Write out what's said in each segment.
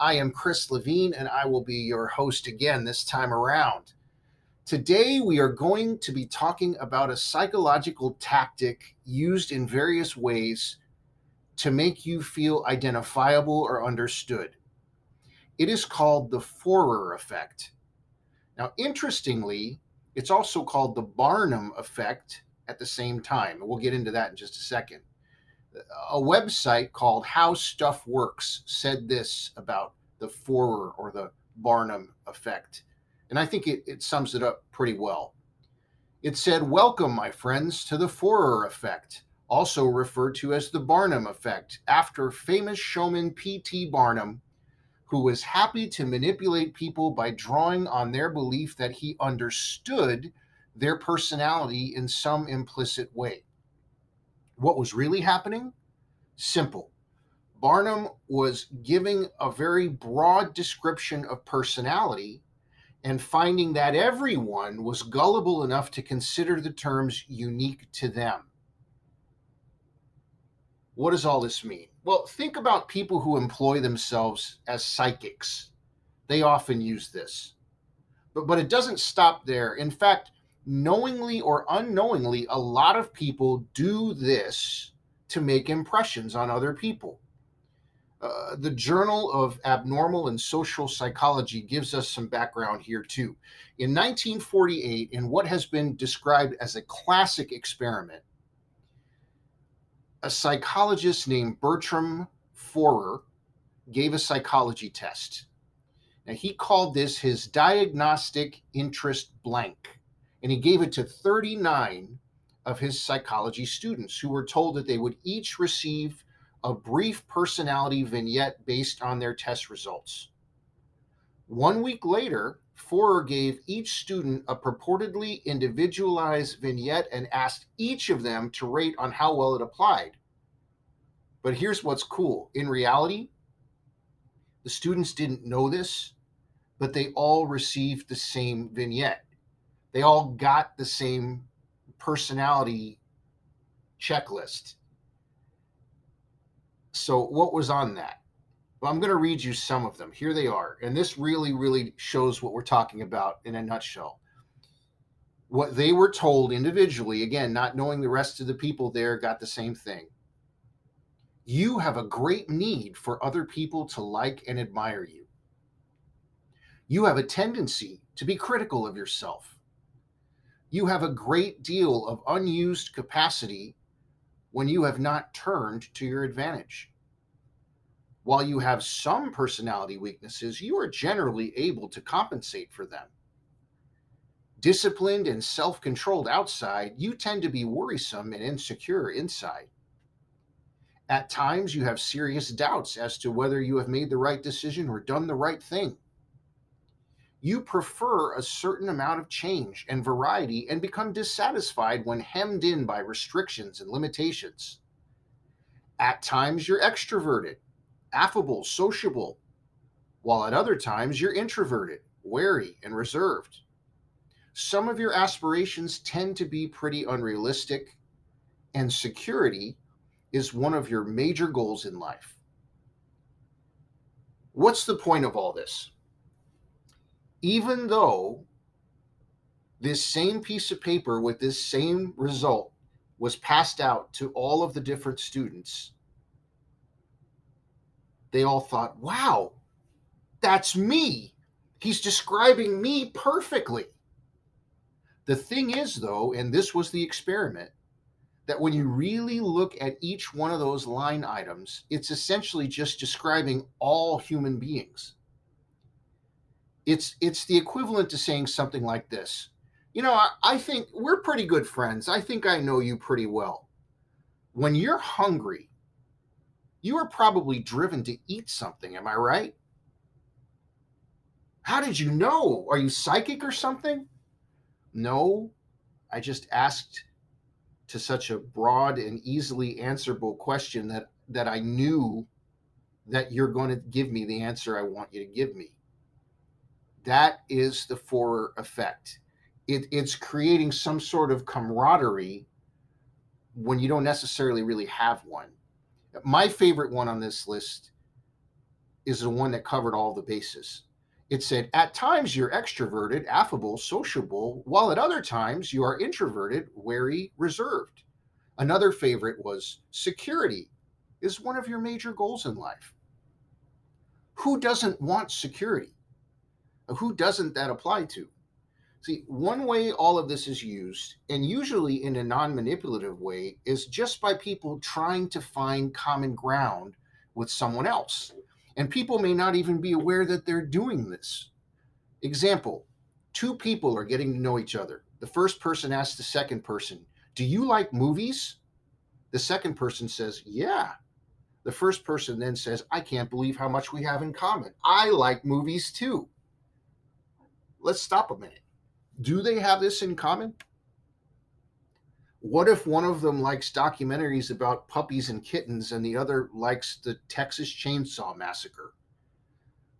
I am Chris Levine, and I will be your host again this time around. Today, we are going to be talking about a psychological tactic used in various ways to make you feel identifiable or understood. It is called the Forer effect. Now, interestingly, it's also called the Barnum effect at the same time. We'll get into that in just a second. A website called How Stuff Works said this about the Forer or the Barnum effect. And I think it, it sums it up pretty well. It said, Welcome, my friends, to the Forer effect, also referred to as the Barnum effect, after famous showman P.T. Barnum, who was happy to manipulate people by drawing on their belief that he understood their personality in some implicit way. What was really happening? Simple. Barnum was giving a very broad description of personality and finding that everyone was gullible enough to consider the terms unique to them. What does all this mean? Well, think about people who employ themselves as psychics. They often use this. But, but it doesn't stop there. In fact, knowingly or unknowingly, a lot of people do this to make impressions on other people. Uh, the Journal of Abnormal and Social Psychology gives us some background here, too. In 1948, in what has been described as a classic experiment, a psychologist named Bertram Forer gave a psychology test. Now, he called this his diagnostic interest blank and he gave it to 39 of his psychology students who were told that they would each receive a brief personality vignette based on their test results. One week later, Forer gave each student a purportedly individualized vignette and asked each of them to rate on how well it applied. But here's what's cool in reality, the students didn't know this, but they all received the same vignette they all got the same personality checklist. So, what was on that? Well, I'm going to read you some of them. Here they are. And this really, really shows what we're talking about in a nutshell. What they were told individually, again, not knowing the rest of the people there, got the same thing. You have a great need for other people to like and admire you. You have a tendency to be critical of yourself you have a great deal of unused capacity when you have not turned to your advantage. While you have some personality weaknesses, you are generally able to compensate for them. Disciplined and self controlled outside, you tend to be worrisome and insecure inside. At times, you have serious doubts as to whether you have made the right decision or done the right thing you prefer a certain amount of change and variety and become dissatisfied when hemmed in by restrictions and limitations. At times, you're extroverted, affable, sociable, while at other times, you're introverted, wary, and reserved. Some of your aspirations tend to be pretty unrealistic, and security is one of your major goals in life. What's the point of all this? Even though this same piece of paper with this same result was passed out to all of the different students, they all thought, wow, that's me. He's describing me perfectly. The thing is, though, and this was the experiment, that when you really look at each one of those line items, it's essentially just describing all human beings it's it's the equivalent to saying something like this you know I, I, think we're pretty good friends i think i know you pretty well when you're hungry you are probably driven to eat something am i right How did you know? Are you psychic or something? No, I just asked to such a broad and easily answerable question that that I knew that you're going to give me the answer I want you to give me. That is the Forer effect. It, it's creating some sort of camaraderie when you don't necessarily really have one. My favorite one on this list is the one that covered all the bases. It said, At times you're extroverted, affable, sociable, while at other times you are introverted, wary, reserved. Another favorite was security is one of your major goals in life. Who doesn't want security? Who doesn't that apply to? See, one way all of this is used, and usually in a non manipulative way, is just by people trying to find common ground with someone else. And people may not even be aware that they're doing this. Example two people are getting to know each other. The first person asks the second person, Do you like movies? The second person says, Yeah. The first person then says, I can't believe how much we have in common. I like movies too. Let's stop a minute. Do they have this in common? What if one of them likes documentaries about puppies and kittens and the other likes the Texas Chainsaw Massacre?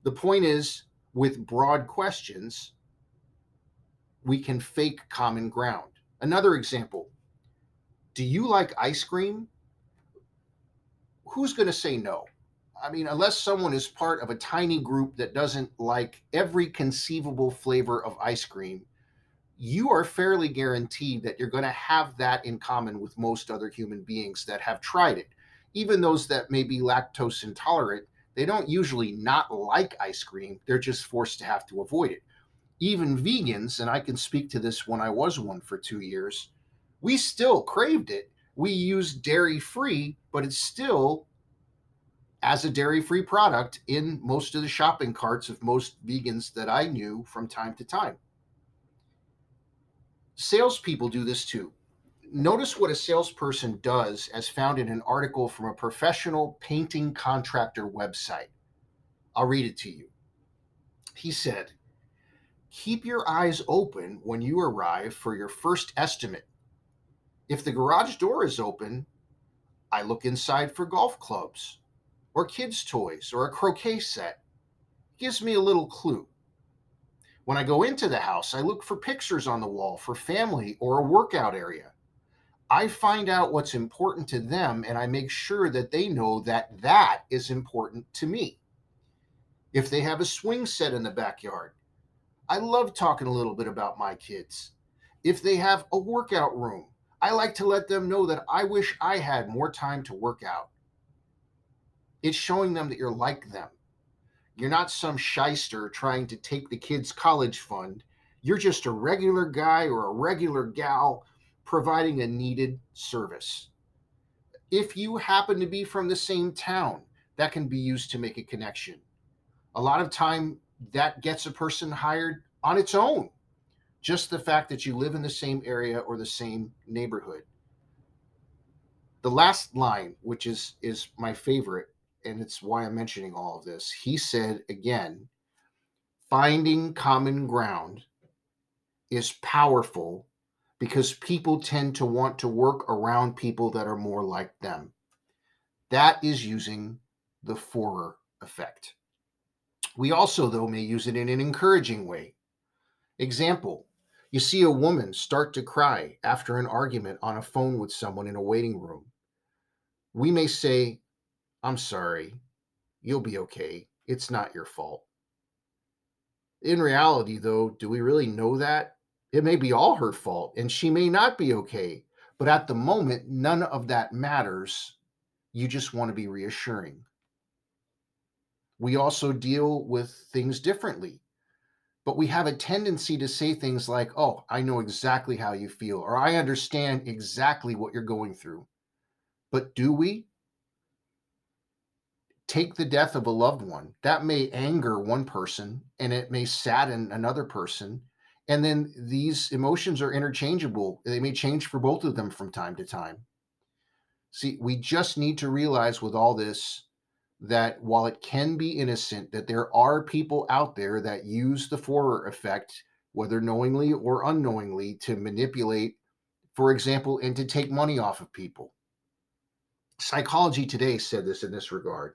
The point is, with broad questions, we can fake common ground. Another example Do you like ice cream? Who's going to say no? I mean, unless someone is part of a tiny group that doesn't like every conceivable flavor of ice cream, you are fairly guaranteed that you're going to have that in common with most other human beings that have tried it. Even those that may be lactose intolerant, they don't usually not like ice cream, they're just forced to have to avoid it. Even vegans, and I can speak to this when I was one for two years, we still craved it. We use dairy free, but it's still as a dairy free product in most of the shopping carts of most vegans that I knew from time to time. Salespeople do this too. Notice what a salesperson does, as found in an article from a professional painting contractor website. I'll read it to you. He said, Keep your eyes open when you arrive for your first estimate. If the garage door is open, I look inside for golf clubs or kids' toys or a croquet set. Gives me a little clue. When I go into the house, I look for pictures on the wall for family or a workout area. I find out what's important to them and I make sure that they know that that is important to me. If they have a swing set in the backyard, I love talking a little bit about my kids. If they have a workout room, I like to let them know that I wish I had more time to work out. It's showing them that you're like them. You're not some shyster trying to take the kid's college fund. You're just a regular guy or a regular gal providing a needed service. If you happen to be from the same town, that can be used to make a connection. A lot of time that gets a person hired on its own. Just the fact that you live in the same area or the same neighborhood. The last line, which is is my favorite, and it's why I'm mentioning all of this. He said again, finding common ground is powerful because people tend to want to work around people that are more like them. That is using the Forer effect. We also, though, may use it in an encouraging way. Example you see a woman start to cry after an argument on a phone with someone in a waiting room. We may say, I'm sorry. You'll be okay. It's not your fault. In reality, though, do we really know that? It may be all her fault and she may not be okay. But at the moment, none of that matters. You just want to be reassuring. We also deal with things differently, but we have a tendency to say things like, Oh, I know exactly how you feel, or I understand exactly what you're going through. But do we? Take the death of a loved one. That may anger one person and it may sadden another person. And then these emotions are interchangeable. They may change for both of them from time to time. See, we just need to realize with all this that while it can be innocent, that there are people out there that use the Forer effect, whether knowingly or unknowingly, to manipulate, for example, and to take money off of people. Psychology Today said this in this regard.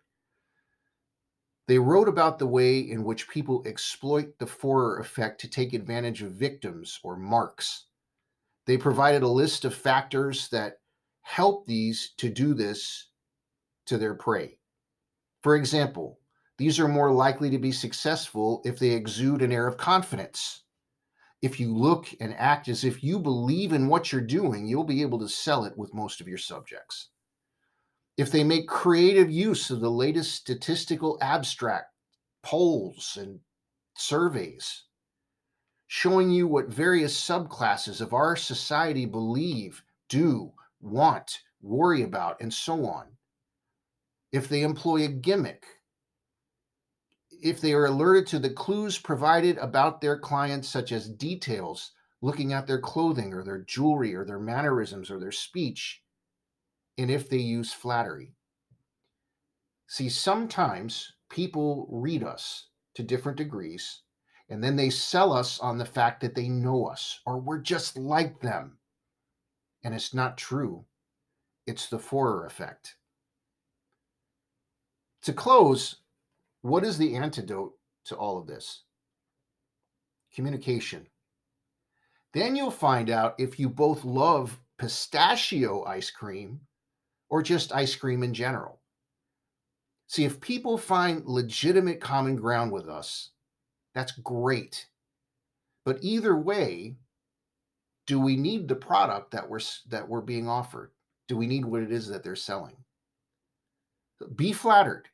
They wrote about the way in which people exploit the Forer effect to take advantage of victims or marks. They provided a list of factors that help these to do this to their prey. For example, these are more likely to be successful if they exude an air of confidence. If you look and act as if you believe in what you're doing, you'll be able to sell it with most of your subjects if they make creative use of the latest statistical abstract polls and surveys showing you what various subclasses of our society believe, do, want, worry about, and so on. If they employ a gimmick, if they are alerted to the clues provided about their clients, such as details, looking at their clothing or their jewelry or their mannerisms or their speech, and if they use flattery. See, sometimes people read us to different degrees, and then they sell us on the fact that they know us or we're just like them. And it's not true, it's the Forer effect. To close, what is the antidote to all of this? Communication. Then you'll find out if you both love pistachio ice cream or just ice cream in general. See, if people find legitimate common ground with us, that's great. But either way, do we need the product that we're that we're being offered? Do we need what it is that they're selling? Be flattered,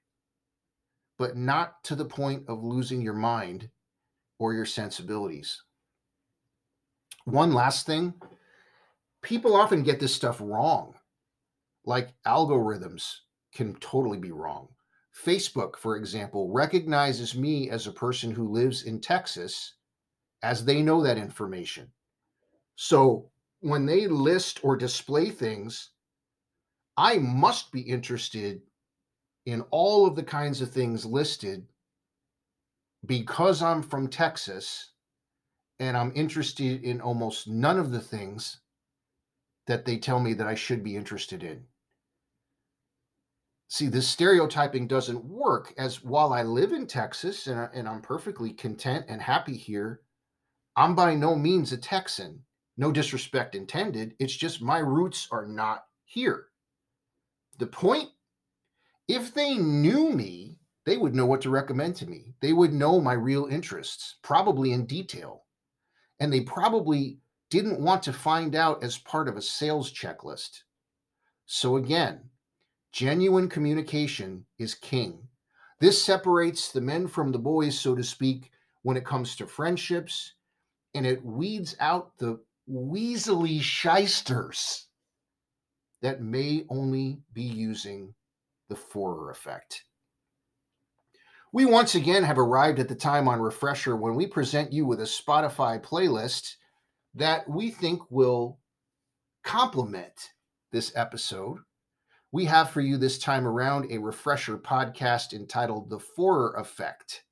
but not to the point of losing your mind or your sensibilities. One last thing, people often get this stuff wrong like algorithms can totally be wrong. Facebook, for example, recognizes me as a person who lives in Texas as they know that information. So when they list or display things, I must be interested in all of the kinds of things listed because I'm from Texas and I'm interested in almost none of the things that they tell me that I should be interested in. See this stereotyping doesn't work as while i live in texas and, I, and i'm perfectly content and happy here i'm by no means a texan. No disrespect intended it's just my roots are not here. The point if they knew me they would know what to recommend to me. They would know my real interests probably in detail. And they probably didn't want to find out as part of a sales checklist so again Genuine communication is king. This separates the men from the boys, so to speak, when it comes to friendships, and it weeds out the weaselly shysters that may only be using the Forer effect. We once again have arrived at the time on Refresher when we present you with a Spotify playlist that we think will complement this episode we have for you this time around a refresher podcast entitled The Forer Effect.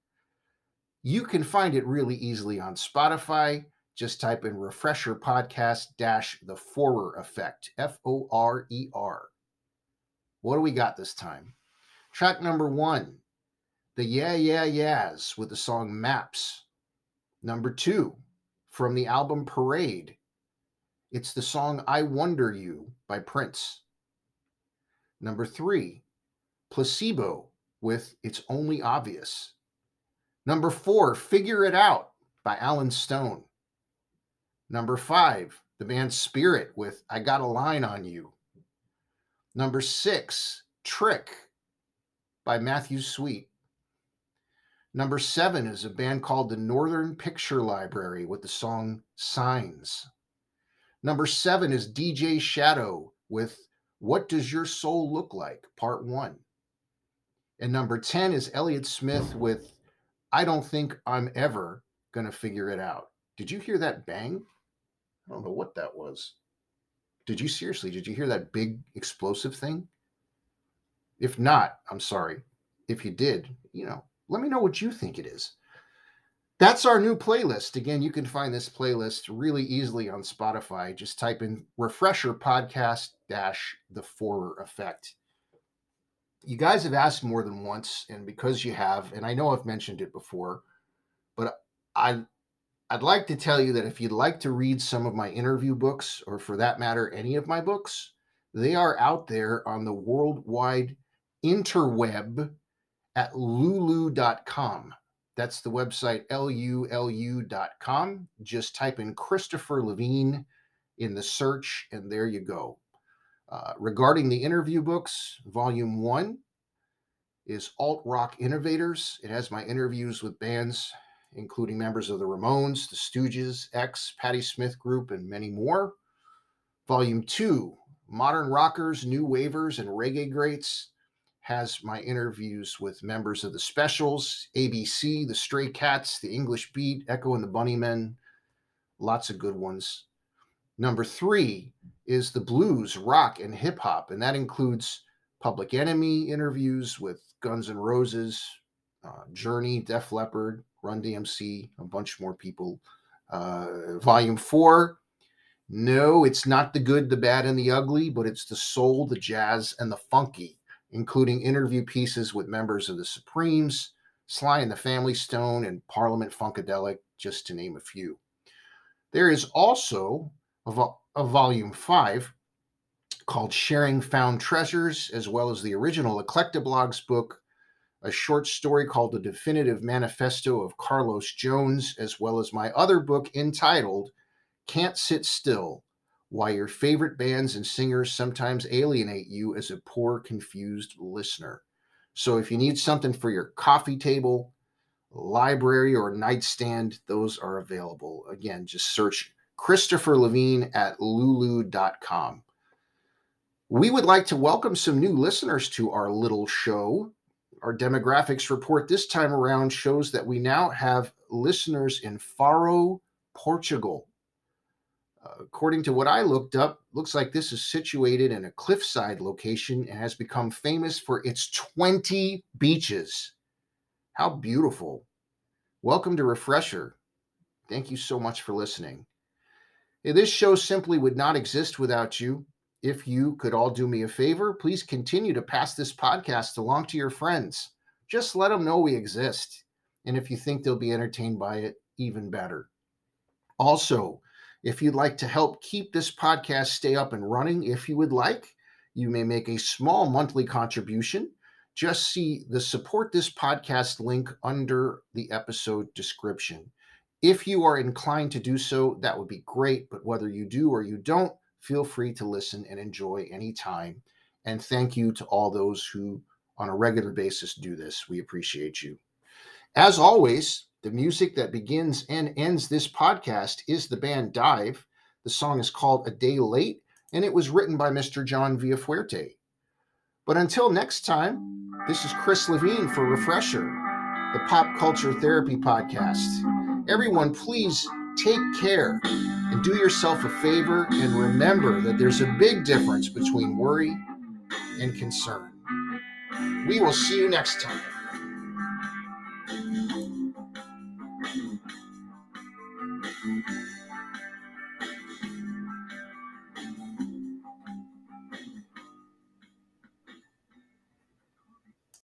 You can find it really easily on Spotify. Just type in refresher podcast dash the Forer Effect, F O R E R. What do we got this time? Track number one, the Yeah Yeah Yeahs with the song Maps. Number two, from the album Parade, it's the song I Wonder You by Prince. Number three, Placebo with It's Only Obvious. Number four, Figure It Out by Alan Stone. Number five, the band Spirit with I Got a Line on You. Number six, Trick by Matthew Sweet. Number seven is a band called the Northern Picture Library with the song Signs. Number seven is DJ Shadow with what Does Your Soul Look Like? Part one. And number 10 is Elliott Smith with I Don't Think I'm Ever Gonna Figure It Out. Did you hear that bang? I don't know what that was. Did you seriously? Did you hear that big explosive thing? If not, I'm sorry. if you did, you know, let me know what you think it is. That's our new playlist. Again, you can find this playlist really easily on Spotify. Just type in refresher podcast dash the Forer effect. You guys have asked more than once, and because you have, and I know I've mentioned it before, but I I'd like to tell you that if you'd like to read some of my interview books, or for that matter, any of my books, they are out there on the worldwide interweb at lulu.com. That's the website, lulu.com. Just type in Christopher Levine in the search, and there you go. Uh, regarding the interview books, volume one is Alt Rock Innovators. It has my interviews with bands including members of the Ramones, the Stooges, X, Patti Smith Group, and many more. Volume two, Modern Rockers, New Wavers, and Reggae Greats has my interviews with members of the Specials, ABC, the Stray Cats, the English Beat, Echo and the Bunnymen. Lots of good ones. Number three is the blues, rock, and hip hop, and that includes Public Enemy interviews with Guns N' Roses, uh, Journey, Def Leppard, Run DMC, a bunch more people. Uh, volume four, no, it's not the good, the bad, and the ugly, but it's the soul, the jazz, and the funky including interview pieces with members of the Supremes, Sly and the Family Stone, and Parliament Funkadelic, just to name a few. There is also a, vo- a volume five called Sharing Found Treasures, as well as the original Eclectablogs book, a short story called The Definitive Manifesto of Carlos Jones, as well as my other book entitled Can't Sit Still why your favorite bands and singers sometimes alienate you as a poor, confused listener. So if you need something for your coffee table, library, or nightstand, those are available. Again, just search Christopher Levine at lulu.com. We would like to welcome some new listeners to our little show. Our demographics report this time around shows that we now have listeners in Faro, Portugal according to what I looked up, looks like this is situated in a cliffside location and has become famous for its 20 beaches. How beautiful. Welcome to Refresher. Thank you so much for listening. This show simply would not exist without you. If you could all do me a favor, please continue to pass this podcast along to your friends. Just let them know we exist. And if you think they'll be entertained by it, even better. Also, if you'd like to help keep this podcast stay up and running, if you would like, you may make a small monthly contribution. Just see the support this podcast link under the episode description. If you are inclined to do so, that would be great. But whether you do or you don't, feel free to listen and enjoy any time. And thank you to all those who, on a regular basis, do this. We appreciate you. As always, the music that begins and ends this podcast is the band Dive. The song is called A Day Late, and it was written by Mr. John Villafuerte. But until next time, this is Chris Levine for Refresher, the Pop Culture Therapy Podcast. Everyone, please take care and do yourself a favor and remember that there's a big difference between worry and concern. We will see you next time. Mm-hmm.